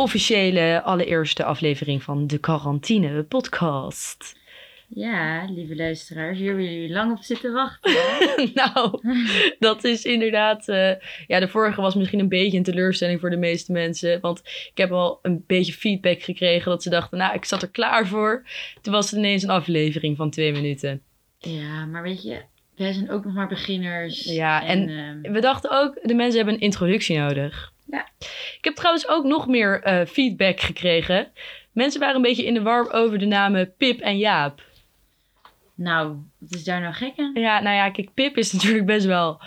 officiële allereerste aflevering van de Quarantine Podcast. Ja, lieve luisteraars, hier hebben jullie lang op zitten wachten. nou, dat is inderdaad. eh, ja, de vorige was misschien een beetje een teleurstelling voor de meeste mensen. Want ik heb al een beetje feedback gekregen dat ze dachten, nou, ik zat er klaar voor. Toen was het ineens een aflevering van twee minuten. ja, maar weet je, wij zijn ook nog maar beginners. Ja, en ehm, We dachten ook, de mensen hebben een introductie nodig. Ja. Ik heb trouwens ook nog meer eh, feedback gekregen. Mensen waren een beetje in de war over de namen Pip en Jaap. nou, wat is daar nou gek aan? Ja, nou ja, kijk, Pip is natuurlijk best wel...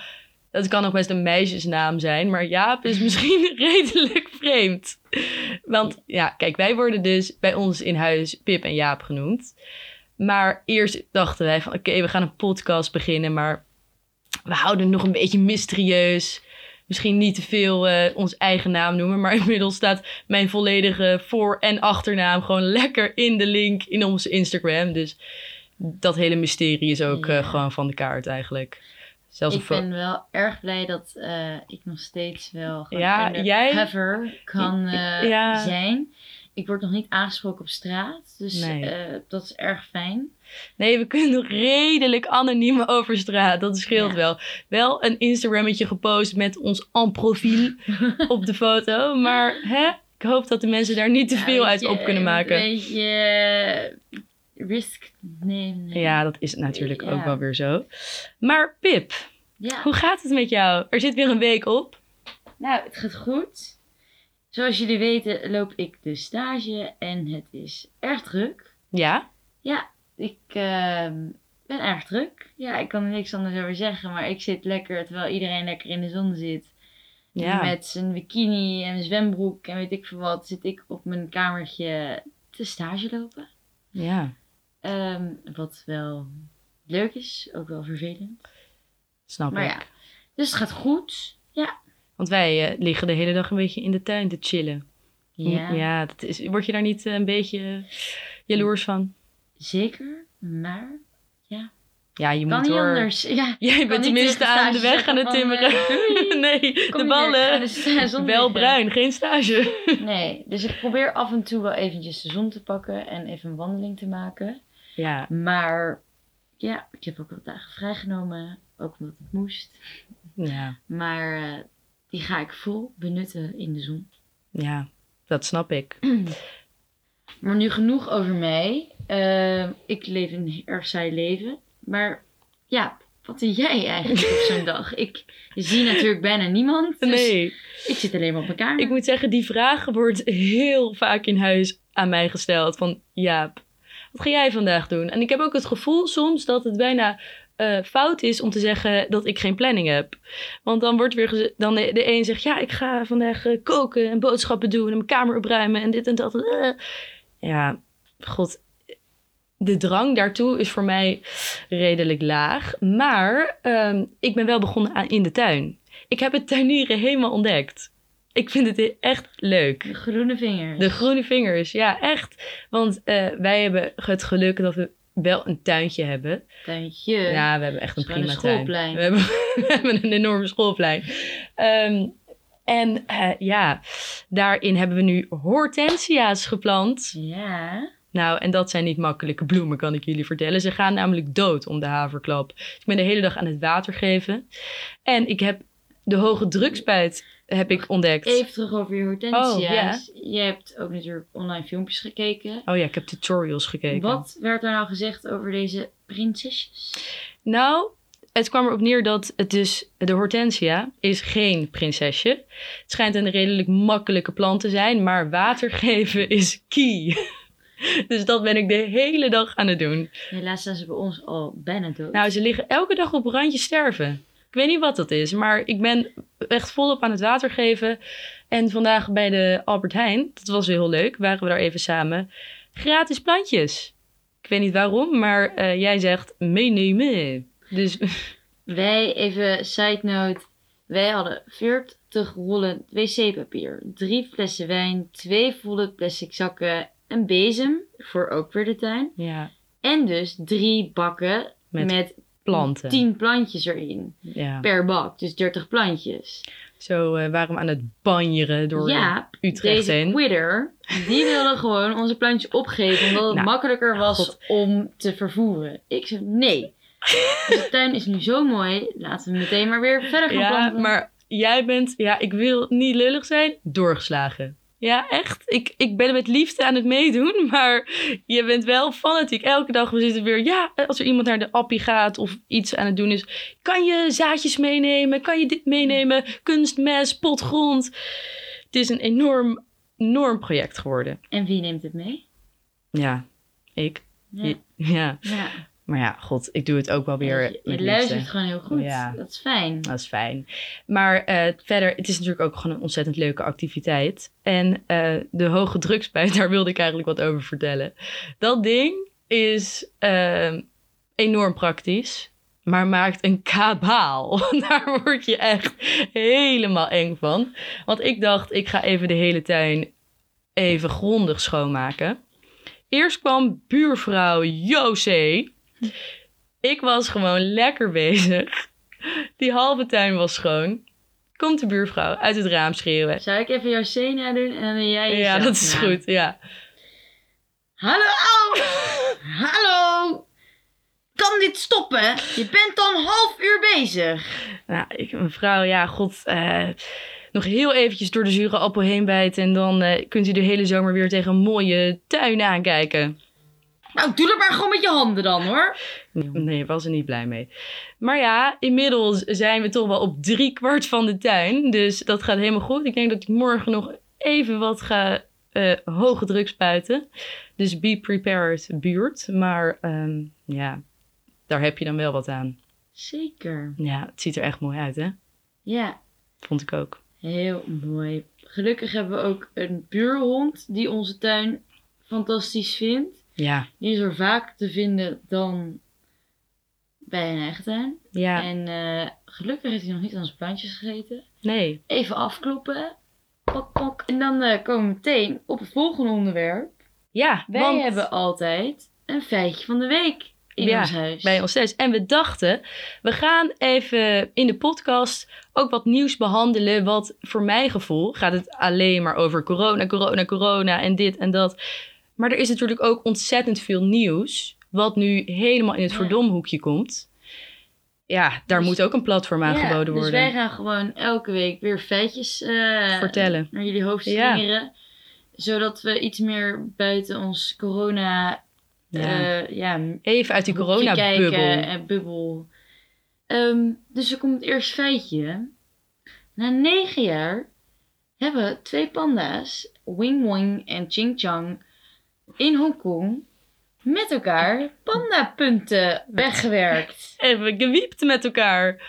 Dat kan nog best een meisjesnaam zijn, maar Jaap is misschien redelijk vreemd. Want ja, kijk, wij worden dus bij ons in huis Pip en Jaap genoemd. Maar eerst dachten wij van, oké, we gaan een podcast beginnen, maar we houden het nog een beetje mysterieus. Misschien niet te veel eh, ons eigen naam noemen, maar inmiddels staat mijn volledige voor- en achternaam gewoon lekker in de link in onze Instagram. Dus dat hele mysterie is ook eh, gewoon van de kaart eigenlijk. Zelfs Ik ben wel erg blij dat eh, ik nog steeds wel Ja, jij- undercover kan Ja. zijn. Ik word nog niet aangesproken op straat, dus Nee. eh, dat is erg fijn. Nee, we kunnen nog redelijk anoniem over straat. Dat scheelt Ja. wel. Wel een Instagrammetje gepost met ons en profiel op de foto. Maar hè, ik hoop dat de mensen daar niet te veel uit je, op kunnen maken. Een beetje risk nemen. Ja, dat is natuurlijk ook wel weer zo. Maar Pip, ja. hoe gaat het met jou? Er zit weer een week op. Nou, het gaat goed. Zoals jullie weten loop ik de stage en het is erg druk. Ja? Ja, ik ehm, ben erg druk. Ja, ik kan er niks anders over zeggen, maar ik zit lekker terwijl iedereen lekker in de zon zit. Ja. Met zijn bikini en een zwembroek en weet ik veel wat, zit ik op mijn kamertje te stage lopen. Ja, Ehm, wat wel leuk is, ook wel vervelend. snap Maar ik. ja, dus het gaat goed. Ja. Want wij eh, liggen de hele dag een beetje in de tuin te chillen. Ja, ja dat is, word je daar niet eh, een beetje jaloers van? zeker. Maar Ja, je kan moet niet door. anders. Ja, Jij bent tenminste aan de weg aan het van, timmeren. eh, nee, Kom de ballen. de Wel bruin, geen stage. Nee, dus ik probeer af en toe wel eventjes de zon te pakken en even een wandeling te maken. Ja, Maar ja, ik heb ook wat dagen vrijgenomen, ook omdat het moest. ja, Maar eh, die ga ik vol benutten in de zon. ja, dat snap ik. Maar nu genoeg over mij. Eh, ik leef een erg saai leven. Maar ja, wat doe jij eigenlijk op zo'n dag? Ik zie natuurlijk bijna niemand. Dus Nee, ik zit alleen maar op mijn kamer. ik moet zeggen, die vraag wordt heel vaak in huis aan mij gesteld. Van, Jaap, wat ga jij vandaag doen? En ik heb ook het gevoel soms dat het bijna eh, fout is om te zeggen dat ik geen planning heb. Want dan wordt weer dan de, de een zegt, ja, ik ga vandaag eh, koken en boodschappen doen en mijn kamer opruimen en dit en dat. Eh. Ja, god, de drang daartoe is voor mij redelijk laag. Maar ehm, ik ben wel begonnen aan, in de tuin. Ik heb het tuinieren helemaal ontdekt. Ik vind het echt leuk. De groene vingers. De groene vingers, ja, echt. Want wij hebben het geluk dat we wel een tuintje hebben. Tuintje. Ja, we hebben echt een prima tuin. We hebben, we hebben een enorme schoolplein. Ehm, en eh, ja, daarin hebben we nu hortensia's geplant. Ja. Nou, en dat zijn niet makkelijke bloemen, kan ik jullie vertellen. Ze gaan namelijk dood om de haverklap. Dus ik ben de hele dag aan het water geven. En ik heb de hoge drukspuit heb ik ontdekt. Even terug over je hortensia's. Oh. Je hebt ook natuurlijk online filmpjes gekeken. Oh ja, ik heb tutorials gekeken. Wat werd er nou gezegd over deze prinsesjes? Nou, het kwam erop neer dat het dus de hortensia is geen prinsesje. Het schijnt een redelijk makkelijke plant te zijn, maar water geven is key. Dus dat ben ik de hele dag aan het doen. Helaas zijn ze bij ons al bijna dood. Nou, ze liggen elke dag op randje sterven. Ik weet niet wat dat is, maar ik ben echt volop aan het water geven. En vandaag bij de Albert Heijn, dat was weer heel leuk, waren we daar even samen. Gratis plantjes. Ik weet niet waarom, maar eh, jij zegt meenemen. Dus Wij, even side note. Wij hadden 40 rollen wc-papier, drie flessen wijn, twee volle plastic zakken, een bezem voor ook weer de tuin. ja, En dus drie bakken Met met, planten. 10 plantjes erin Ja. per bak, dus 30 plantjes. zo eh, waren we aan het banjeren door Ja, Utrecht deze quitter, die wilde gewoon onze plantjes opgeven omdat het Nou, makkelijker was God. om te vervoeren. Ik zei nee. Deze tuin is nu zo mooi, laten we meteen maar weer verder gaan Ja, planten. maar jij bent, ja, ik wil niet lullig zijn, doorgeslagen. Ja, echt. Ik, ik ben met liefde aan het meedoen, maar je bent wel fanatiek. Elke dag we zitten weer, ja, als er iemand naar de appie gaat of iets aan het doen is, kan je zaadjes meenemen? Kan je dit meenemen? Kunstmes, potgrond. Het is een enorm, enorm project geworden. En wie neemt het mee? Ja, ik. Ja. Ja, ja. Maar ja, god, ik doe het ook wel weer je je luistert gewoon heel goed. Ja. Dat is fijn. Dat is fijn. Maar eh, verder, het is natuurlijk ook gewoon een ontzettend leuke activiteit. En eh, de hoge drugspuit, daar wilde ik eigenlijk wat over vertellen. Dat ding is eh, enorm praktisch, maar maakt een kabaal. Daar word je echt helemaal eng van. Want ik dacht, ik ga even de hele tuin even grondig schoonmaken. Eerst kwam buurvrouw José. Ik was gewoon lekker bezig. Die halve tuin was schoon. Komt de buurvrouw uit het raam schreeuwen. Zou ik even jouw C nadoen en dan ben jij Ja, dat is goed. Ja. Hallo! Hallo! Kan dit stoppen? Je bent al een half uur bezig. Nou, ik, mevrouw, ja, god. eh, nog heel eventjes door de zure appel heen bijten. En dan eh, kunt u de hele zomer weer tegen een mooie tuin aankijken. Nou, doe dat maar gewoon met je handen dan hoor. Nee, ik was er niet blij mee. Maar ja, inmiddels zijn we toch wel op drie kwart van de tuin. Dus dat gaat helemaal goed. Ik denk dat ik morgen nog even wat ga eh, hoge druk spuiten. Dus be prepared, buurt. Maar ehm, ja, daar heb je dan wel wat aan. Zeker. Ja, het ziet er echt mooi uit, hè? Ja, Vond ik ook. heel mooi. Gelukkig hebben we ook een buurhond die onze tuin fantastisch vindt. Ja, Die is er vaak te vinden dan bij een eigen tuin. ja, En eh, gelukkig heeft hij nog niet aan zijn plantjes gegeten. nee. Even afkloppen. Pok, pok. En dan eh, komen we meteen op het volgende onderwerp. Ja, Wij want hebben altijd een feitje van de week in Ja, ons huis. bij ons thuis. En we dachten, we gaan even in de podcast ook wat nieuws behandelen. Wat voor mijn gevoel gaat het alleen maar over corona, corona, corona en dit en dat. Maar er is natuurlijk ook ontzettend veel nieuws. Wat nu helemaal in het Ja. verdomhoekje komt. Ja, daar Dus- moet ook een platform Ja, aangeboden Dus worden. wij gaan gewoon elke week weer feitjes eh, Vertellen. naar jullie hoofd Ja. Zodat we iets meer buiten ons corona... Ja. eh, ja, Even uit die corona-bubbel. bubbel. Ehm, dus er komt het eerste feitje. Na negen jaar hebben twee panda's, Wing Wing en Ching Chang, in Hongkong met elkaar pandapunten weggewerkt. Even gewiept met elkaar.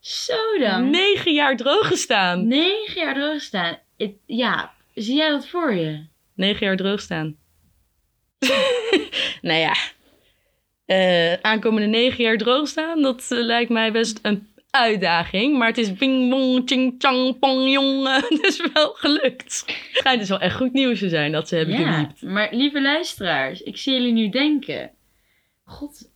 Zo dan. Negen jaar droog gestaan. Negen jaar droog staan. Het- ja, zie jij dat voor je? Negen jaar droog staan. nou ja, eh, aankomende negen jaar droog staan, dat eh, lijkt mij best een uitdaging. Maar het is bing bong ching chang pong jongen. Het is wel gelukt. Het schijnt dus wel echt goed nieuws te zijn dat ze hebben ja, maar lieve luisteraars, ik zie jullie nu denken. God,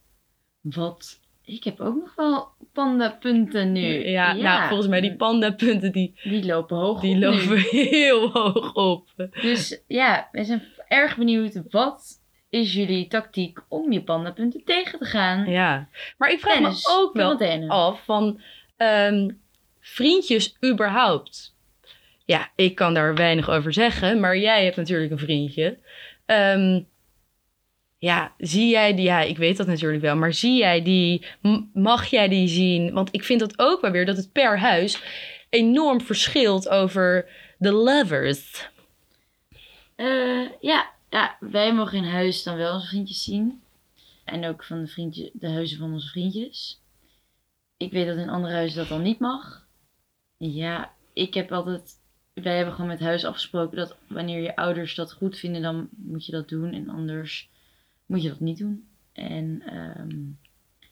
wat? Ik heb ook nog wel pandapunten nu. Ja, nou volgens mij die pandapunten die, Die lopen hoog die op nu. lopen heel hoog op. Dus ja, we zijn erg benieuwd. Wat is jullie tactiek om je pandapunten tegen te gaan? Ja, maar ik vraag me ook wel quarantaine. af van ehm, vriendjes überhaupt. Ja, ik kan daar weinig over zeggen, maar jij hebt natuurlijk een vriendje. Ehm, ja, zie jij die, ja, ik weet dat natuurlijk wel, maar zie jij die, mag jij die zien? Want ik vind dat ook wel weer dat het per huis enorm verschilt over de lovers. Eh, ja, ja, wij mogen in huis dan wel onze vriendjes zien. En ook van de, vriendje, de huizen van onze vriendjes. Ik weet dat in andere huizen dat dan niet mag. Ja, ik heb altijd... Wij hebben gewoon met huis afgesproken dat wanneer je ouders dat goed vinden, dan moet je dat doen. En anders moet je dat niet doen. En ehm,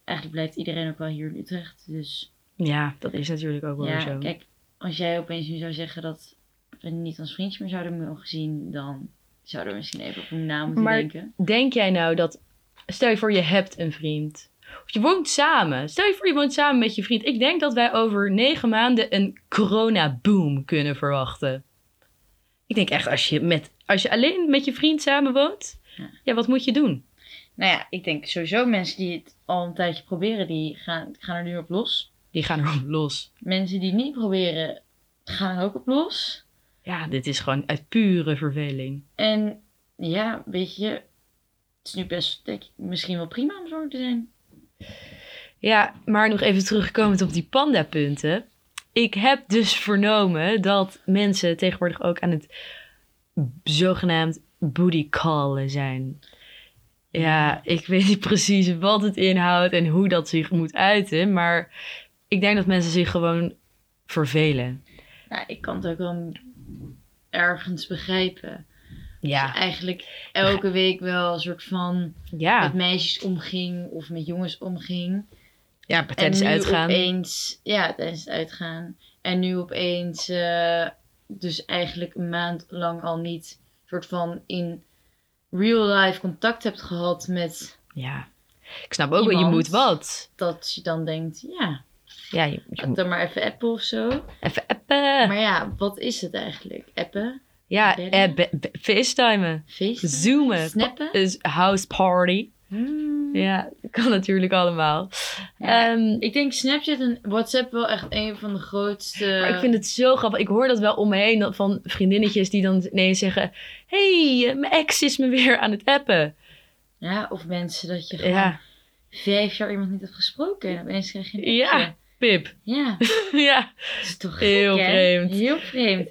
eigenlijk blijft iedereen ook wel hier in Utrecht. Dus Ja, dat is natuurlijk ook wel ja, zo. kijk, als jij opeens nu zou zeggen dat we niet als vriendjes meer zouden mogen zien, dan zouden we misschien even op hun naam moeten Maar- denken. Denk jij nou dat, stel je voor je hebt een vriend. Of je woont samen. Stel je voor, je woont samen met je vriend. Ik denk dat wij over negen maanden een corona-boom kunnen verwachten. Ik denk echt, als je, met, als je alleen met je vriend samen woont, Ja. ja, wat moet je doen? Nou ja, ik denk sowieso mensen die het al een tijdje proberen, die gaan, gaan er nu op los. Die gaan er los. Mensen die het niet proberen, gaan er ook op los. Ja, dit is gewoon uit pure verveling. En ja, weet je, het is nu best denk ik, misschien wel prima om zo te zijn. Ja, maar nog even terugkomend op die panda-punten. Ik heb dus vernomen dat mensen tegenwoordig ook aan het zogenaamd booty callen zijn. Ja, ik weet niet precies wat het inhoudt en hoe dat zich moet uiten. Maar ik denk dat mensen zich gewoon vervelen. Nou, ik kan het ook wel ergens begrijpen. Ja, eigenlijk elke week wel een soort van ja. met meisjes omging of met jongens omging. ja En tijdens nu uitgaan. opeens, ja, tijdens het uitgaan. En nu opeens, eh, dus eigenlijk een maand lang al niet soort van in real life contact hebt gehad met Ja, ik snap ook wel, je moet wat. dat je dan denkt, ja, Ja, je, je laat moet dan maar even appen of zo. even appen. Maar ja, wat is het eigenlijk? Appen? Ja, bellen? eh, facetimen. Zoomen. Snappen? Is house party. Hmm. Ja, dat kan natuurlijk allemaal. Ja. Ehm, Ik denk Snapchat en WhatsApp wel echt een van de grootste... maar ik vind het zo grappig. Ik hoor dat wel om me heen van vriendinnetjes die dan ineens zeggen... hey, eh, mijn ex is me weer aan het appen. Ja, of mensen dat je gewoon Ja, vijf jaar iemand niet hebt gesproken en opeens krijg je een Ja. Pip. Ja, ja, dat is toch Heel gek, hè? vreemd. Heel vreemd.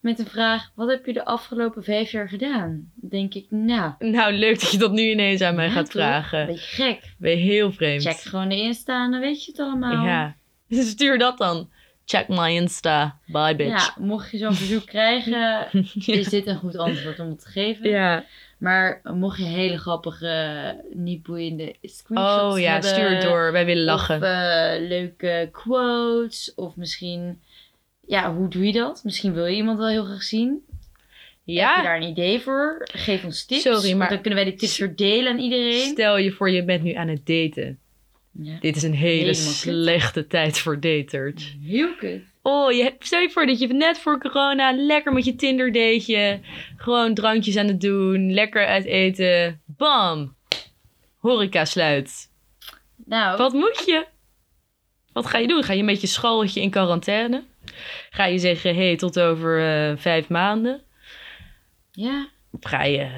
Met de vraag, wat heb je de afgelopen vijf jaar gedaan? Denk ik, nou... nou leuk dat je dat nu ineens aan mij ja, gaat toch? vragen. Beetje gek. Ben je heel vreemd. Check gewoon de Insta en dan weet je het allemaal. Ja. Stuur dat dan. Check my Insta. Bye, bitch. Ja, mocht je zo'n verzoek krijgen, is dit een goed antwoord om het te geven. ja. Maar mocht je hele grappige, niet boeiende screenshots Oh ja, hebben, stuur het door. Wij willen lachen. Of eh, leuke quotes. Of misschien, ja, hoe doe je dat? Misschien wil je iemand wel heel graag zien. Heb je ja, daar een idee voor? Geef ons tips. Sorry, maar- dan kunnen wij die tips weer delen aan iedereen. stel je voor je bent nu aan het daten. Ja. Dit is een hele Helemaal kut. slechte tijd voor daters. Heel kut. Oh, je, stel je voor dat je net voor corona lekker met je Tinder dateje, gewoon drankjes aan het doen, lekker uit eten. Bam! Horeca sluit. Nou, Wat moet je? Wat ga je doen? Ga je met je schooltje in quarantaine? Ga je zeggen, hé, hey, tot over eh, vijf maanden? ja. Of ga je...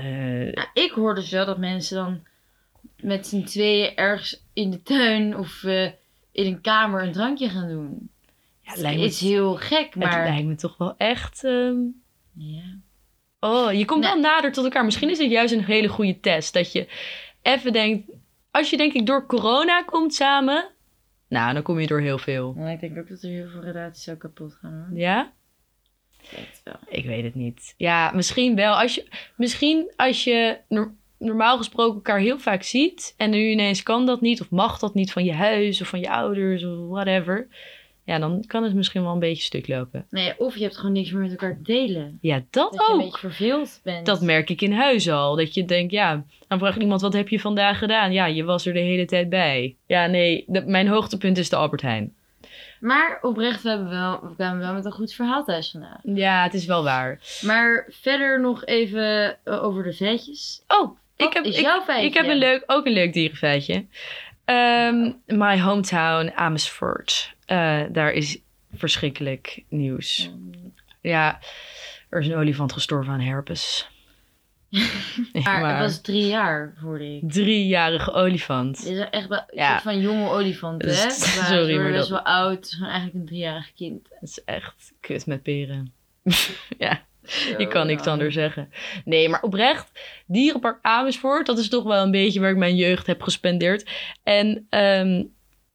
Nou, ik hoor dus wel dat mensen dan met z'n tweeën ergens in de tuin of eh, in een kamer een drankje gaan doen. Ja, Het lijkt me, is heel gek, het maar... lijkt me toch wel echt... ehm, Ja. Oh, je komt Nee. wel nader tot elkaar. Misschien is het juist een hele goede test. Dat je even denkt... Als je denk ik door corona komt samen... Nou, dan kom je door heel veel. Maar ik denk ook dat er heel veel relaties zo kapot gaan hoor. Ja? Ik denk het wel. Ik weet het niet. Ja, misschien wel. Als je, misschien als je nor- normaal gesproken elkaar heel vaak ziet... en nu ineens kan dat niet of mag dat niet van je huis of van je ouders of whatever... Ja, dan kan het misschien wel een beetje stuk lopen. Nee, of je hebt gewoon niks meer met elkaar te delen. Ja, dat, Dat je een ook. beetje verveeld bent. Dat merk ik in huis al. Dat je denkt, ja, dan vraagt iemand, wat heb je vandaag gedaan? Ja, je was er de hele tijd bij. Ja, nee, mijn hoogtepunt is de Albert Heijn. Maar oprecht, we, hebben wel, we kwamen wel met een goed verhaal thuis vandaag. Ja, het is wel waar. Maar verder nog even eh, over de vetjes. Oh, Wat ik heb, is jouw feitje? ik heb een leuk, ook een leuk dierenfeitje. Ehm, my hometown, Amersfoort. Eh, daar is verschrikkelijk nieuws. Ja, er is een olifant gestorven aan herpes. Maar Maar het was drie jaar, hoorde ik. Driejarige olifant. Is echt wel een Ja. soort van jonge olifant, hè? Sorry, maar best dat- wel oud. Het is gewoon eigenlijk een driejarig kind. Het is echt kut met peren. ja. Je Zo, kan niks ja. anders zeggen. Nee, maar oprecht, Dierenpark Amersfoort, dat is toch wel een beetje waar ik mijn jeugd heb gespendeerd. En ehm,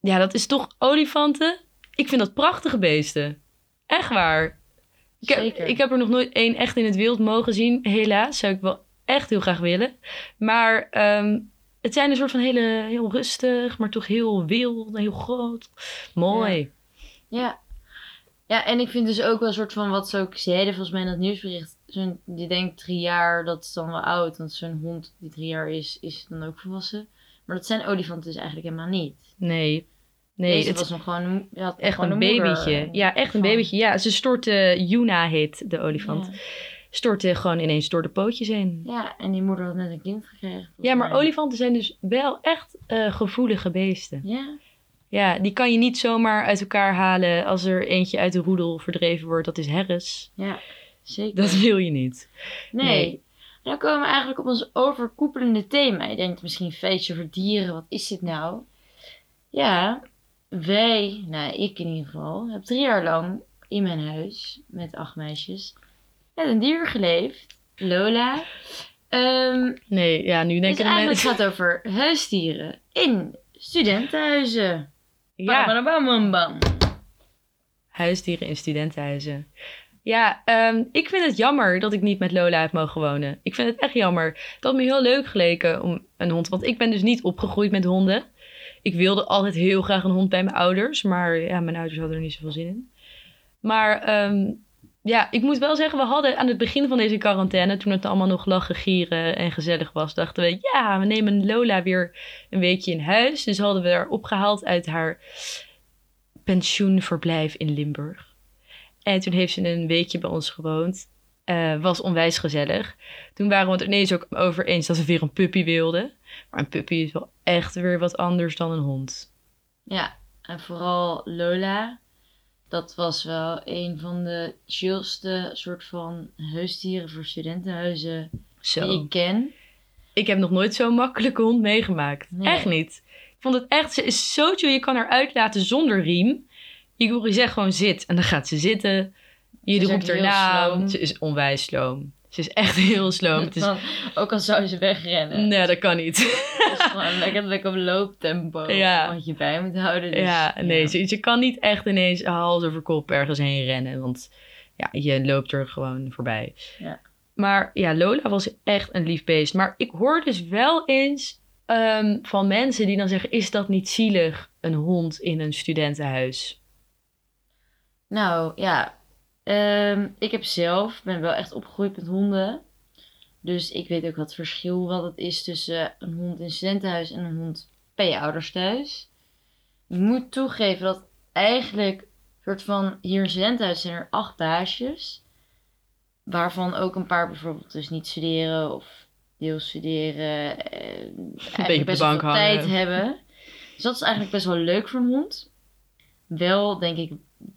ja, dat is toch olifanten. Ik vind dat prachtige beesten. Echt waar. Ik heb, Zeker. ik heb er nog nooit één echt in het wild mogen zien. Helaas, zou ik wel echt heel graag willen. Maar ehm, het zijn een soort van hele, heel rustig, maar toch heel wild en heel groot. Mooi. Ja. Ja, en ik vind dus ook wel een soort van wat ze ook zeiden, volgens mij in dat nieuwsbericht. Zo'n, je denkt drie jaar, dat is dan wel oud. Want zo'n hond die drie jaar is, is dan ook volwassen. Maar dat zijn olifanten dus eigenlijk helemaal niet. Nee. Nee, Deze het was nog gewoon ja, echt gewoon een moeder babytje. Ja, echt een babytje. Ja, ze stortte, Yuna heet de olifant, Ja. stortte gewoon ineens door de pootjes heen. Ja, en die moeder had net een kind gekregen. Ja, maar mij. olifanten zijn dus wel echt eh, gevoelige beesten. Ja, Ja, die kan je niet zomaar uit elkaar halen als er eentje uit de roedel verdreven wordt. Dat is herres. ja, zeker. Dat wil je niet. Nee. Nee. Dan komen we eigenlijk op ons overkoepelende thema. Je denkt misschien feestje voor dieren. Wat is dit nou? Ja, wij, nou ik in ieder geval, heb drie jaar lang in mijn huis met acht meisjes met een dier geleefd. Lola. Ehm Nee, ja, nu dus denken de eigenlijk mensen... gaat het over huisdieren in studentenhuizen. Ja, Bam, bam, bam, bam. huisdieren in studentenhuizen. Ja, ehm, ik vind het jammer dat ik niet met Lola heb mogen wonen. Ik vind het echt jammer. Het had me heel leuk geleken om een hond... Want ik ben dus niet opgegroeid met honden. Ik wilde altijd heel graag een hond bij mijn ouders. Maar ja, mijn ouders hadden er niet zoveel zin in. Maar ehm, ja, ik moet wel zeggen... We hadden aan het begin van deze quarantaine... Toen het allemaal nog lachen, gieren en gezellig was... Dachten we, ja, we nemen Lola weer een weekje in huis. Dus hadden we haar opgehaald uit haar pensioenverblijf in Limburg. En toen heeft ze een weekje bij ons gewoond. Eh, was onwijs gezellig. Toen waren we het ineens ook over eens dat we weer een puppy wilden. Maar een puppy is wel echt weer wat anders dan een hond. Ja, en vooral Lola. Dat was wel een van de chillste soort van huisdieren voor studentenhuizen Zo. die ik ken. Ik heb nog nooit zo'n makkelijke hond meegemaakt. Nee. Echt niet. Ik vond het echt, ze is zo chill. Je kan haar uitlaten zonder riem. Je, je zegt gewoon zit en dan gaat ze zitten. Is roept haar naam. Ze is onwijs sloom. Ze is echt heel sloom. Het is, ook al zou ze wegrennen. nee, dat kan niet. Het is gewoon lekker, lekker op looptempo. Ja. Wat je bij moet houden. Dus, ja, nee, ze- je kan niet echt ineens hals over kop ergens heen rennen. Want ja, je loopt er gewoon voorbij. Ja. Maar ja, Lola was echt een lief beest. Maar ik hoor dus wel eens ehm, van mensen die dan zeggen... is dat niet zielig, een hond in een studentenhuis? Nou, ja. Ehm, ik heb zelf, ben wel echt opgegroeid met honden. Dus ik weet ook wat het verschil wat het is tussen een hond in studentenhuis en een hond bij je ouders thuis. Ik moet toegeven dat eigenlijk, soort van, hier in studentenhuis zijn er acht baasjes. Waarvan ook een paar bijvoorbeeld dus niet studeren of deels studeren. Eh, eigenlijk de best wel tijd hebben. Dus dat is eigenlijk best wel leuk voor een hond. Wel denk ik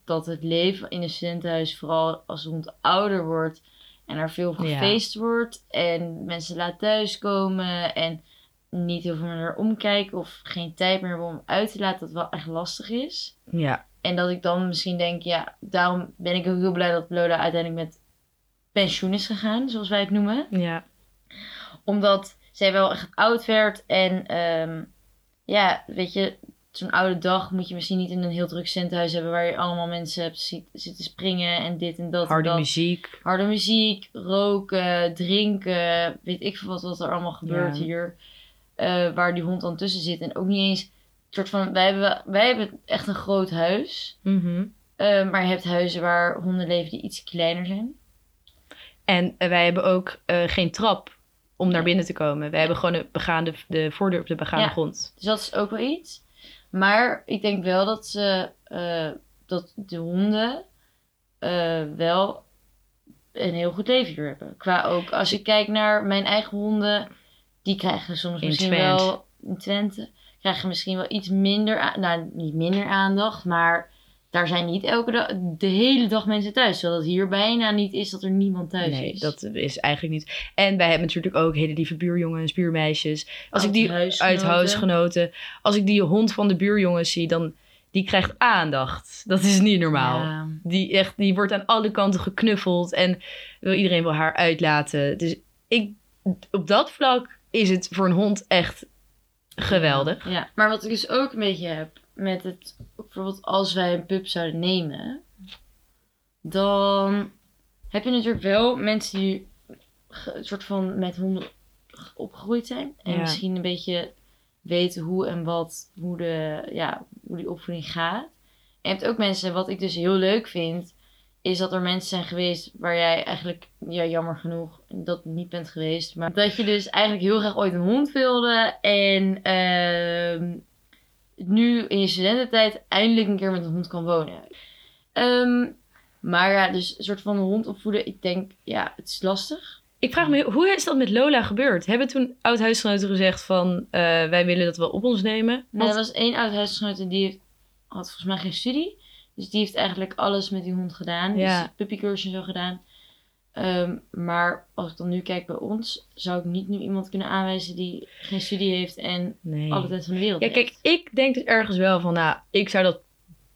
dat het leven in een studentenhuis, vooral als hond ouder wordt en er veel Ja. gefeest wordt en mensen laat thuiskomen en niet heel veel naar omkijken of geen tijd meer om uit te laten, dat wel echt lastig is. Ja, En dat ik dan misschien denk, ja, daarom ben ik ook heel blij dat Lola uiteindelijk met pensioen is gegaan, zoals wij het noemen ja. omdat zij wel echt oud werd. En ehm, ja, weet je, zo'n oude dag moet je misschien niet in een heel druk centhuis hebben waar je allemaal mensen hebt zi- zitten springen en dit en dat. Harde en dat. muziek. Harde muziek, roken, drinken, weet ik veel wat, wat er allemaal gebeurt Ja. hier. eh, waar die hond dan tussen zit. En ook niet eens, soort van, wij hebben, wij hebben echt een groot huis. Mhm. eh, maar je hebt huizen waar honden leven die iets kleiner zijn. En wij hebben ook eh, geen trap om naar binnen te komen. Wij hebben gewoon een begaande, de voordeur op de begaande Ja. grond. Dus dat is ook wel iets. Maar ik denk wel dat ze eh, dat de honden eh, wel een heel goed leven hier hebben. Qua ook, als ik kijk naar mijn eigen honden, die krijgen soms In misschien Twente. wel in Twente, krijgen misschien wel iets minder, nou niet minder aandacht, maar daar zijn niet elke dag, de hele dag mensen thuis. Terwijl het hier bijna niet is dat er niemand thuis nee, is. dat is eigenlijk niet. En wij hebben natuurlijk ook hele lieve buurjongens, buurmeisjes. Als ik die uit Oud-huisgenoten. huisgenoten, als ik die hond van de buurjongens zie, dan die krijgt aandacht. Dat is niet normaal. Ja. Die, echt, die wordt aan alle kanten geknuffeld en wil iedereen wil haar uitlaten. Dus ik, op dat vlak is het voor een hond echt geweldig. Ja, maar wat ik dus ook een beetje heb met het, bijvoorbeeld als wij een pup zouden nemen, dan heb je natuurlijk wel mensen die een soort van met honden opgegroeid zijn en Ja. misschien een beetje weten hoe en wat, hoe, de, ja, hoe die opvoeding gaat. En je hebt ook mensen, wat ik dus heel leuk vind, is dat er mensen zijn geweest waar jij eigenlijk, ja, jammer genoeg, dat niet bent geweest. Maar dat je dus eigenlijk heel graag ooit een hond wilde. En ehm, nu in je studententijd eindelijk een keer met een hond kan wonen. Ehm, maar ja, dus een soort van hond opvoeden, ik denk, ja, het is lastig. Ik vraag me, hoe is dat met Lola gebeurd? Hebben toen oud-huisgenoten gezegd van... eh, wij willen dat wel op ons nemen? Nee, Want- er was één oud huisgenoot en die had volgens mij geen studie. Dus die heeft eigenlijk alles met die hond gedaan. Ja. Dus puppycursus en zo gedaan. Ehm, maar als ik dan nu kijk bij ons, zou ik niet nu iemand kunnen aanwijzen die geen studie heeft en nee. alle tijd van de wereld Ja, kijk, ik denk dus ergens wel van... Nou, ik zou dat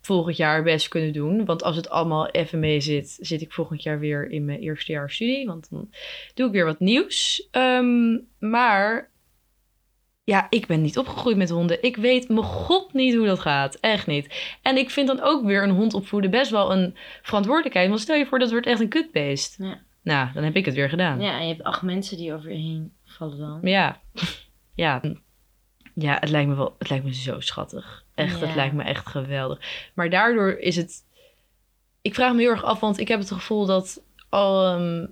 volgend jaar best kunnen doen. Want als het allemaal even mee zit... zit ik volgend jaar weer in mijn eerste jaar studie. Want dan doe ik weer wat nieuws. Ehm, maar... Ja, ik ben niet opgegroeid met honden. Ik weet mijn god niet hoe dat gaat. Echt niet. En ik vind dan ook weer een hond opvoeden best wel een verantwoordelijkheid. Want stel je voor dat wordt echt een kutbeest. Ja. Nou, dan heb ik het weer gedaan. Ja, en je hebt acht mensen die over je heen vallen dan. Ja, ja, ja het, lijkt me wel, het lijkt me zo schattig. Echt, Ja. het lijkt me echt geweldig. Maar daardoor is het... Ik vraag me heel erg af, want ik heb het gevoel dat, ehm,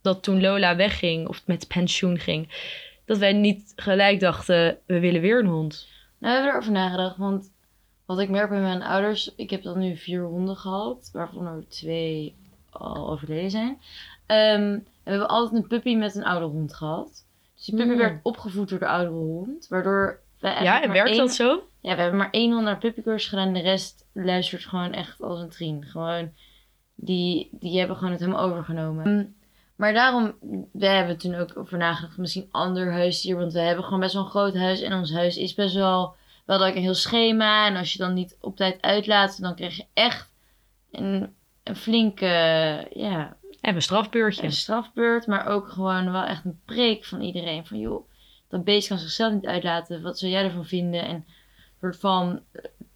dat toen Lola wegging, of met pensioen ging... dat wij niet gelijk dachten, we willen weer een hond. Nou, we hebben erover nagedacht, want wat ik merk bij mijn ouders, ik heb dan nu vier honden gehad, waarvan er twee al overleden zijn. Ehm, we hebben altijd een puppy met een oude hond gehad. Dus die puppy werd opgevoed door de oudere hond, waardoor wij Ja, en werkt één- dat zo? Ja, we hebben maar één hond naar puppycursus gedaan en de rest luistert gewoon echt als een trien. Gewoon, die, die hebben gewoon het helemaal overgenomen. Mm, Maar daarom, we hebben toen ook over nagedacht, misschien ander huisdier. Want we hebben gewoon best wel een groot huis. En ons huis is best wel, wel dat ik een heel schema. En als je dan niet op tijd uitlaat, dan krijg je echt een, een flinke, ja, En een strafbeurtje. een strafbeurt. Maar ook gewoon wel echt een preek van iedereen. Van joh, dat beest kan zichzelf niet uitlaten. Wat zou jij ervan vinden? En soort van,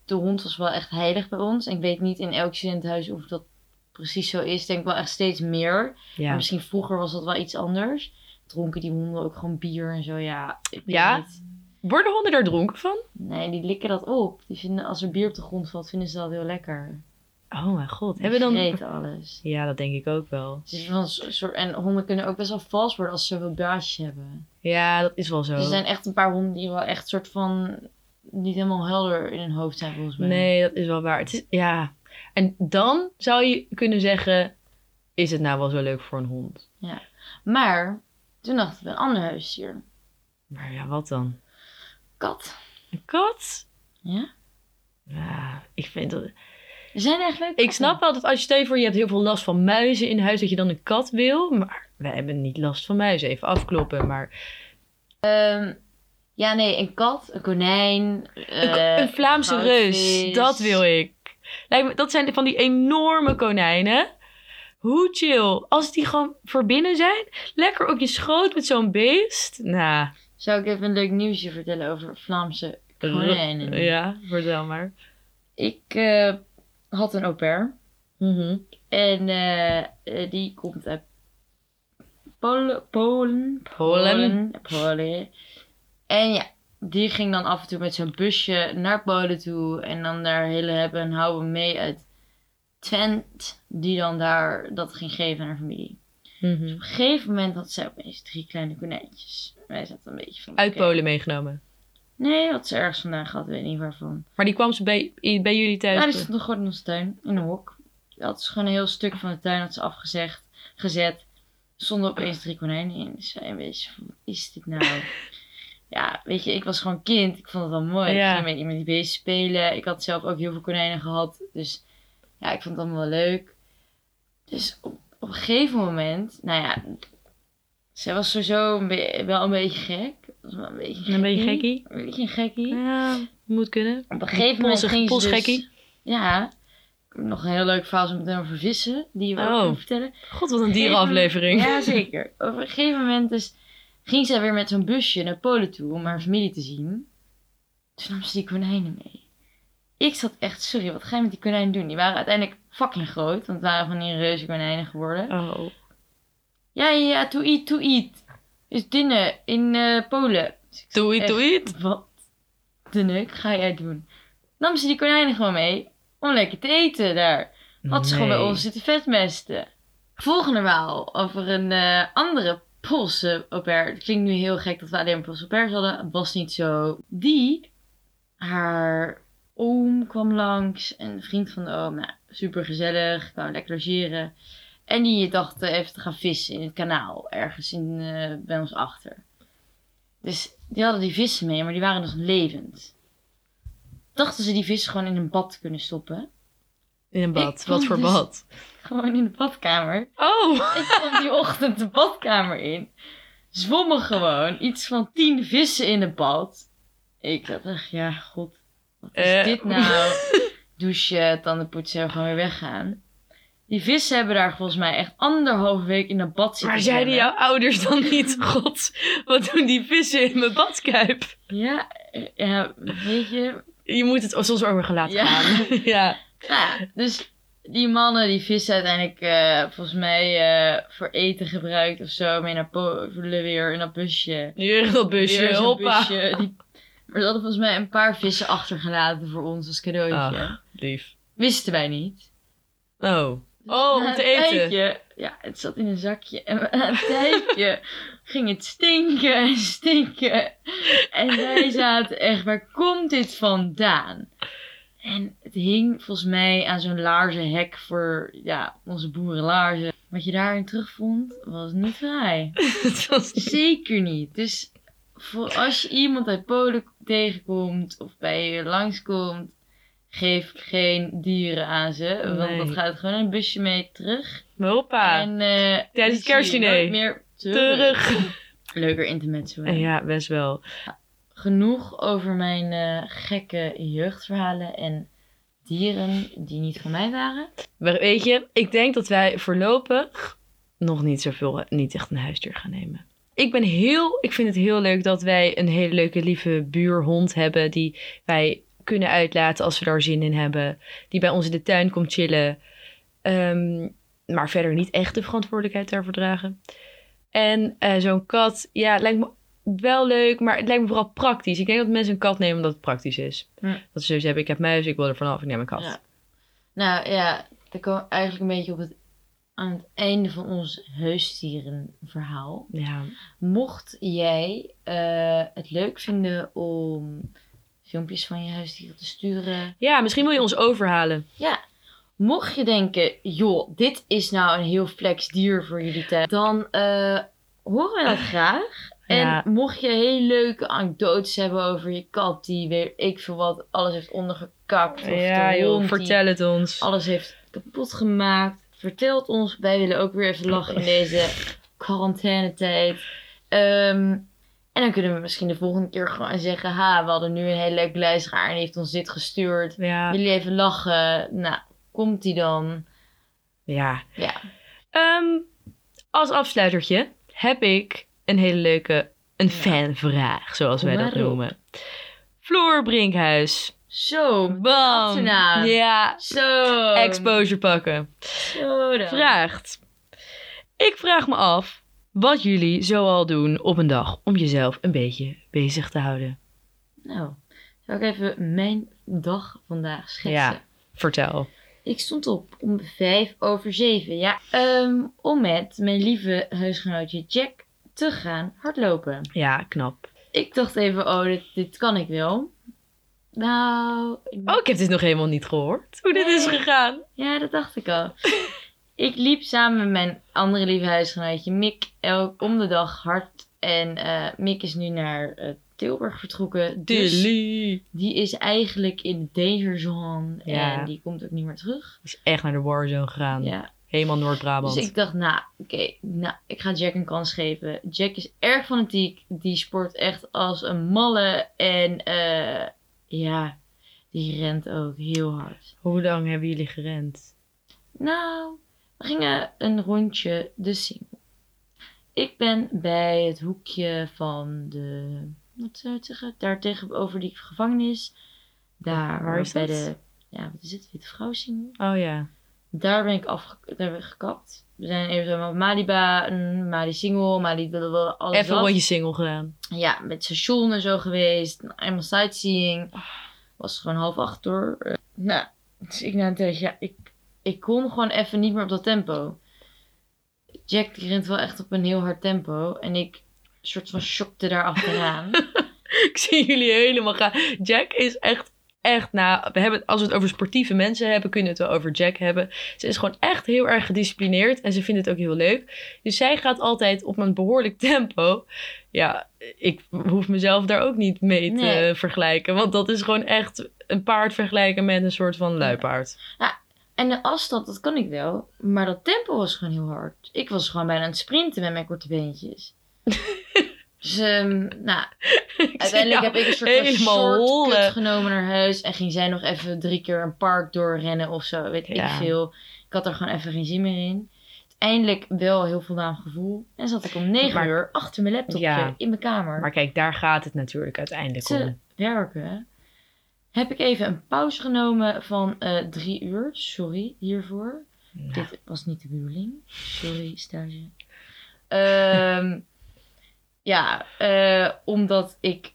de hond was wel echt heilig bij ons. Ik weet niet in elk studentenhuis of dat precies zo is. Ik denk wel echt steeds meer. Maar misschien vroeger was dat wel iets anders. Dronken die honden ook gewoon bier en zo. Ja, ik weet Ja? niet. Worden honden daar dronken van? Nee, die likken dat op. Die vinden, als er bier op de grond valt, vinden ze dat heel lekker. Oh mijn god. Hebben dan... alles. Ja, dat denk ik ook wel. Het is van een soort, en honden kunnen ook best wel vals worden als ze zoveel baasjes hebben. Ja, dat is wel zo. Er zijn echt een paar honden die wel echt soort van niet helemaal helder in hun hoofd zijn volgens mij. Nee, dat is wel waar. Het is, ja. En dan zou je kunnen zeggen: is het nou wel zo leuk voor een hond? Maar toen dachten we een ander huisdier. Maar ja, wat dan? Kat. Een kat? Ja? Ja, ik vind dat. Er zijn leuke Ik snap wel dat als je stel je voor je hebt heel veel last van muizen in huis, dat je dan een kat wil. Maar wij hebben niet last van muizen. Even afkloppen. Maar Ehm, ja, nee, een kat, een konijn. een, eh, een Vlaamse reus, goudvis. dat wil ik. Lijkt me, dat zijn van die enorme konijnen. Hoe chill. Als die gewoon voor binnen zijn, lekker op je schoot met zo'n beest. Nou, Zou ik even een leuk nieuwsje vertellen over Vlaamse konijnen? Ja, vertel maar. Ik eh, had een au pair. Mhm. En eh, eh, die komt uit Polen. Polen. Polen. Polen. En ja, die ging dan af en toe met zo'n busje naar Polen toe. En dan daar hele hebben en houden mee uit Twente. Die dan daar dat ging geven aan haar familie. Mhm. Op een gegeven moment had zij opeens drie kleine konijntjes. Wij zaten een beetje van... Uit. Polen meegenomen. Nee, had ze ergens vandaan gehad, weet niet waarvan. Maar die kwam ze bij, bij jullie thuis. Nou, die stond gewoon in onze tuin, in een hok. Dat is gewoon een heel stuk van de tuin dat ze afgezegd, gezet. Er stonden opeens drie konijnen in. Dus wij een beetje wat is dit nou? ja, weet je, ik was gewoon kind. Ik vond het wel mooi. Ja. Ik ging met, met die beesten spelen. Ik had zelf ook heel veel konijnen gehad. Dus ja, ik vond het allemaal wel leuk. Dus op, op een gegeven moment, nou ja, zij was sowieso een wel een beetje gek. Was wel een beetje Een beetje gekkie. Een beetje gekkie. Ja, moet kunnen. Op een gegeven moment Polsig- ging ze dus... Ja. Nog een heel leuk verhaal zo meteen over vissen. Die we Oh. ook vertellen. God, wat een dierenaflevering. Ja, zeker. Op een gegeven moment dus ging zij weer met zo'n busje naar Polen toe om haar familie te zien. Toen nam ze die konijnen mee. Ik zat echt, sorry, wat ga je met die konijnen doen? Die waren uiteindelijk fucking groot, want het waren van die reuze konijnen geworden. Oh. Ja, ja, ja, to eat, to eat. Is dinner in eh, Polen. Dus Doe it, echt, doe it. Wat de neuk ga jij doen? Nam ze die konijnen gewoon mee om lekker te eten daar. Had ze gewoon bij ons zitten vetmesten. Volgende verhaal over een eh, andere Poolse au pair. Het klinkt nu heel gek dat we alleen maar Poolse au pairs hadden. Het was niet zo. Die, haar oom kwam langs. Een vriend van de oom. Nou, super gezellig. Kwam lekker logeren. En die dacht eh, even te gaan vissen in het kanaal. Ergens in, eh, bij ons achter. Dus die hadden die vissen mee, maar die waren nog levend. Dachten ze die vissen gewoon in een bad kunnen stoppen. In een bad. Wat voor dus- bad? Gewoon in de badkamer. Oh! Ik kwam die ochtend de badkamer in. Zwommen gewoon iets van tien vissen in het bad. Ik dacht echt, ja, god. Wat is Eh. dit nou? Douchen, tanden poetsen en gewoon weer weggaan. Die vissen hebben daar volgens mij echt anderhalve week in dat bad zitten Maar zeiden zwemmen. jouw ouders dan niet... God, wat doen die vissen in mijn badkuip? Ja, ja, weet je. Je moet het soms over gelaten Ja. gaan. ja. Ja, dus die mannen die vissen uiteindelijk eh, volgens mij eh, voor eten gebruikt of zo. Mee naar Polen weer in dat busje. Hier dat busje, Weer hoppa. busje. Die- maar ze hadden volgens mij een paar vissen achtergelaten voor ons als cadeautje. Ach, lief. Wisten wij niet. Oh. Oh, om te eten. tijdje- ja, het zat in een zakje. En na een tijdje ging het stinken en stinken. En wij zaten echt, waar komt dit vandaan? En het hing volgens mij aan zo'n laarzenhek voor ja, onze boerenlaarzen. Wat je daarin terugvond, was niet vrij. Was niet- Zeker niet. Dus voor als je iemand uit Polen tegenkomt of bij je langskomt, geef geen dieren aan ze. Want dat gaat gewoon een busje mee terug. Hoppa. En het die zie je kerstdiner. meer terug. Terug. Leuker intermezzo. hè? Ja, best wel. Genoeg over mijn eh, gekke jeugdverhalen en dieren die niet van mij waren. Maar weet je, ik denk dat wij voorlopig nog niet zoveel, niet echt een huisdier gaan nemen. Ik ben heel, ik vind het heel leuk dat wij een hele leuke, lieve buurhond hebben die wij kunnen uitlaten als we daar zin in hebben. Die bij ons in de tuin komt chillen. Ehm, maar verder niet echt de verantwoordelijkheid daarvoor dragen. En eh, zo'n kat, ja, lijkt me wel leuk, maar het lijkt me vooral praktisch. Ik denk dat mensen een kat nemen omdat het praktisch is. Hm. Dat ze zoiets hebben, ik heb muis, ik wil er vanaf, ik neem een kat. Ja. Nou ja, dan komen we eigenlijk een beetje op het, aan het einde van ons huisdierenverhaal. ja. Mocht jij eh, het leuk vinden om filmpjes van je huisdieren te sturen. Ja, misschien wil je ons overhalen. Ja, mocht je denken, joh, dit is nou een heel flex dier voor jullie thuis. Dan eh, horen wij dat graag. En mocht je heel leuke anekdotes hebben over je kat die weer ik veel wat alles heeft ondergekakt. Of ja, de joh, vertel het ons. alles heeft kapot gemaakt. Vertel het ons. Wij willen ook weer even lachen in deze quarantainetijd. Ehm, en dan kunnen we misschien de volgende keer gewoon zeggen... Ha, we hadden nu een hele leuke luisteraar en die heeft ons dit gestuurd. Ja, jullie even lachen? Nou, komt die dan? ja. Ja. Ehm, als afsluitertje heb ik een hele leuke, een Ja. fanvraag, zoals Kom wij dat noemen. Floor Brinkhuis. Zo, Bam! achternaam. Ja, Zo. exposure pakken. Zo dan. Vraagt. Ik vraag me af wat jullie zoal doen op een dag om jezelf een beetje bezig te houden. Nou, zal ik even mijn dag vandaag schetsen? Ja. Vertel. Ik stond op om vijf over zeven, ja. Ehm, om met mijn lieve huisgenootje Jack te gaan hardlopen. Ja, knap. Ik dacht even, oh, dit, dit kan ik wel. Nou, Oh, ik heb dit nog helemaal niet gehoord. Hoe dit is gegaan. ja, dat dacht ik al. ik liep samen met mijn andere lieve huisgenootje Mick elk om de dag hard. En eh Mick is nu naar eh, Tilburg vertrokken. Dus Dilly. die is eigenlijk in de danger zone. Ja. En die komt ook niet meer terug. Is echt naar de warzone gegaan. Ja, Helemaal Noord-Brabant. Dus ik dacht, nou, oké, nou, ik ga Jack een kans geven. Jack is erg fanatiek. Die sport echt als een malle. En eh, ja, die rent ook heel hard. Hoe lang hebben jullie gerend? Nou, we gingen een rondje de Singel. Ik ben bij het hoekje van de, wat zou ik zeggen, daar tegenover die gevangenis. Daar Waar is bij dat? de, ja, wat is het, Witte Vrouw Singel. Oh ja. Daar ben ik afge daar ben ik gekapt. We zijn even zo met Maliba, Mali single, Mali blablabla, alles Even een wat. rondje single gedaan. Ja, met station en zo geweest. Eenmaal sightseeing. Was gewoon half acht hoor. Eh, nou, dus ik na een tijdje, ja, ik, ik kon gewoon even niet meer op dat tempo. Jack die rent wel echt op een heel hard tempo. En ik soort van shockte daar achteraan. Ik zie jullie helemaal gaan. Jack is echt, echt, nou, we hebben, het- als we het over sportieve mensen hebben, kunnen we het wel over Jack hebben. Ze is gewoon echt heel erg gedisciplineerd en ze vindt het ook heel leuk. Dus zij gaat altijd op een behoorlijk tempo. Ja, ik hoef mezelf daar ook niet mee te Nee. vergelijken, want dat is gewoon echt een paard vergelijken met een soort van luipaard. En de afstand, dat kan ik wel. Maar dat tempo was gewoon heel hard. Ik was gewoon bijna aan het sprinten met mijn korte beentjes. dus, ehm, nou, Ik uiteindelijk heb ik een soort shortcut genomen naar huis. En ging zij nog even drie keer een park doorrennen of zo. Weet ik veel. Ik had er gewoon even geen zin meer in. Uiteindelijk wel heel voldaan gevoel. En zat ik om negen Maar- uur achter mijn laptopje Ja. in mijn kamer. Maar kijk, daar gaat het natuurlijk uiteindelijk te om. werken. Heb ik even een pauze genomen van eh, drie uur. Sorry hiervoor. Dit was niet de bedoeling. Sorry, stage. Ehm, ja, eh, omdat ik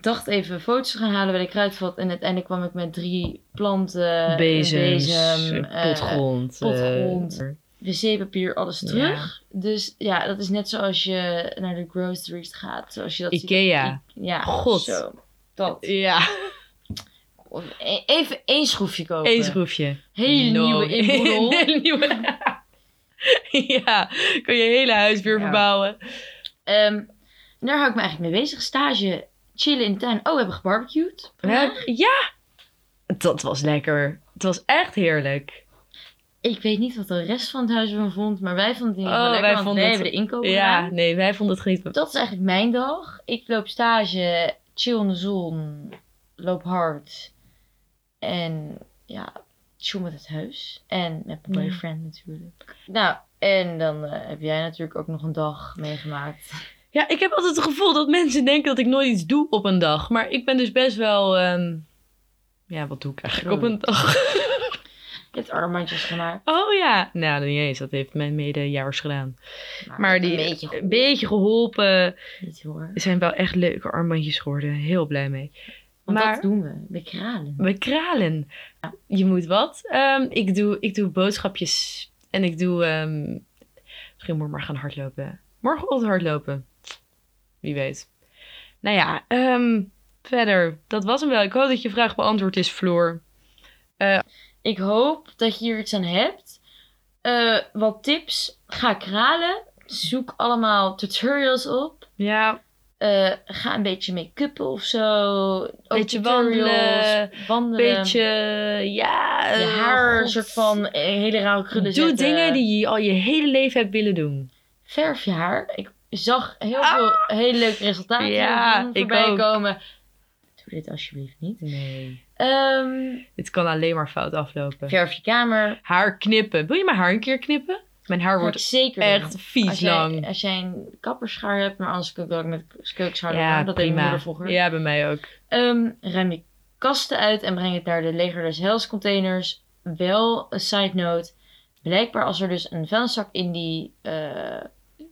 dacht even foto's te gaan halen bij de kruidvat. En uiteindelijk kwam ik met drie planten, Bezems, bezem, eh, potgrond. eh, potgrond. wc-papier, alles Ja. terug. Dus ja, dat is net zoals je naar de groceries gaat. Zoals je dat ziet Ikea. I- ja, God. zo. Dat. Ja, Even één schroefje kopen. één schroefje. Hele No. nieuwe inboedel. Hele nieuwe. ja, kun je hele huis weer Ja. verbouwen. Ehm, daar hou ik me eigenlijk mee bezig. Stage, chillen in de tuin. Oh, we hebben gebarbecued. Ja, dat was lekker. Het was echt heerlijk. Ik weet niet wat de rest van het huis ervan vond, maar wij vonden het geval Oh, lekker, wij want vonden wij het- hebben de inkoop Ja, nee, wij vonden het genieten. Dat is eigenlijk mijn dag. Ik loop stage, chill in de zon, loop hard. En ja, chill met het huis. En met mijn boyfriend natuurlijk. Nou, en dan eh, heb jij natuurlijk ook nog een dag meegemaakt. Ja, ik heb altijd het gevoel dat mensen denken dat ik nooit iets doe op een dag. Maar ik ben dus best wel... ehm, Ja, wat doe ik eigenlijk op een dag? Je hebt armbandjes gemaakt. Oh ja. Nou, niet eens. Dat heeft mijn medejaars gedaan. Maar die een beetje een beetje geholpen. niet hoor. Zijn wel echt leuke armbandjes geworden. Heel blij mee. Want Maar- dat doen we. We kralen. Bij kralen. Je moet wat. Ehm, ik, doe, ik doe boodschapjes. En ik doe... ehm, misschien moet ik maar gaan hardlopen. Morgenochtend hardlopen. Wie weet. Nou ja, ehm, verder. Dat was hem wel. Ik hoop dat je vraag beantwoord is, Floor. Ik hoop dat je hier iets aan hebt. Eh, wat tips. Ga kralen. Zoek allemaal tutorials op. Ja, Eh, ga een beetje make-uppen of zo. Beetje wandelen, Wandelen. beetje... Ja, je eh, haar een soort van eh, hele rauwe krullen Doe zetten. dingen die je al je hele leven hebt willen doen. Verf je haar. Ik zag heel Ah! veel hele leuke resultaten Ja, ik ook. komen. Doe dit alsjeblieft niet. Nee. Ehm, Dit kan alleen maar fout aflopen. verf je kamer. Haar knippen. Wil je mijn haar een keer knippen? Mijn haar wordt zeker doen. echt vies als jij, lang. Als jij een kapperschaar hebt, maar anders kun ik ook met keukschaar. Ja, dat deed mijn moeder vroeger. Ja, bij mij ook. Ehm, ruim je kasten uit en breng het naar de Leger des Hels containers. Wel, een side note. Blijkbaar als er dus een vuilniszak in die eh,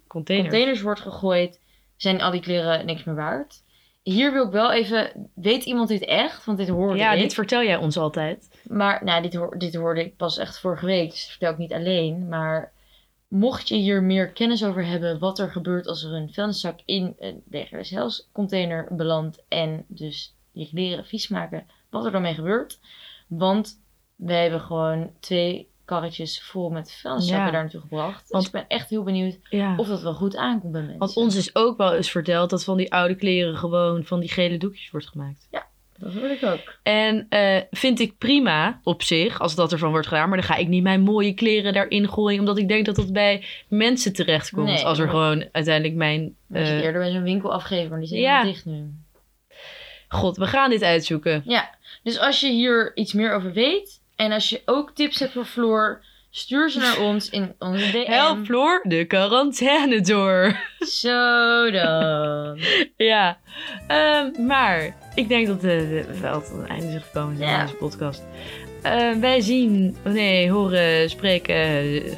Container. containers wordt gegooid, zijn al die kleren niks meer waard. Hier wil ik wel even, weet iemand dit echt? Want dit hoorde Ja, ik. dit vertel jij ons altijd. Maar nou, dit, hoor- dit hoorde ik pas echt vorige week, dus dat vertel ik niet alleen. Maar mocht je hier meer kennis over hebben wat er gebeurt als er een vuilniszak in een Leger des Hels container belandt en dus je kleren vies maken, wat er dan mee gebeurt. Want wij hebben gewoon twee karretjes vol met vuilniszakken Ja. daar naartoe gebracht. Want- dus ik ben echt heel benieuwd Ja. of dat wel goed aankomt bij mensen. Want ons is ook wel eens verteld dat van die oude kleren gewoon van die gele doekjes wordt gemaakt. Dat hoorde ik ook. En eh, vind ik prima op zich, als dat ervan wordt gedaan. Maar dan ga ik niet mijn mooie kleren daarin gooien. Omdat ik denk dat dat bij mensen terechtkomt. Nee, als er gewoon uiteindelijk mijn... Moet je eh, eerder bij zo'n winkel afgeven, maar die zijn ja. dicht nu. God, we gaan dit uitzoeken. Ja, dus als je hier iets meer over weet en als je ook tips hebt voor Floor, stuur ze naar ons in onze DM. Help Floor de quarantaine door. Zo dan. ja, Ehm, maar ik denk dat de, de, wel tot een einde zijn gekomen van deze podcast. Ehm, wij zien, nee, horen, spreken, eh,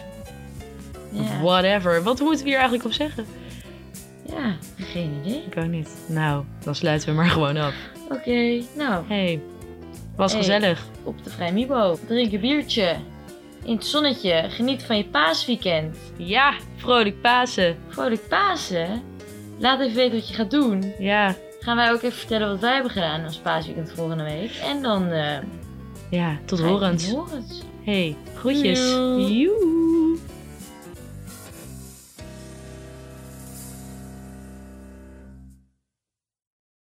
whatever. Wat moeten we hier eigenlijk op zeggen? ja, geen idee. Ik ook niet. Nou, dan sluiten we maar gewoon af. Oké, nou, Hey, was Hey. gezellig. op de Vrijmibo. Drink een biertje. In het zonnetje. Geniet van je paasweekend. Ja, vrolijk Pasen. Vrolijk Pasen. Laat even weten wat je gaat doen. Ja, Gaan wij ook even vertellen wat wij hebben gedaan als paasweekend volgende week. En dan... eh ja, tot horens. Tot horens. Hey, groetjes. Joe.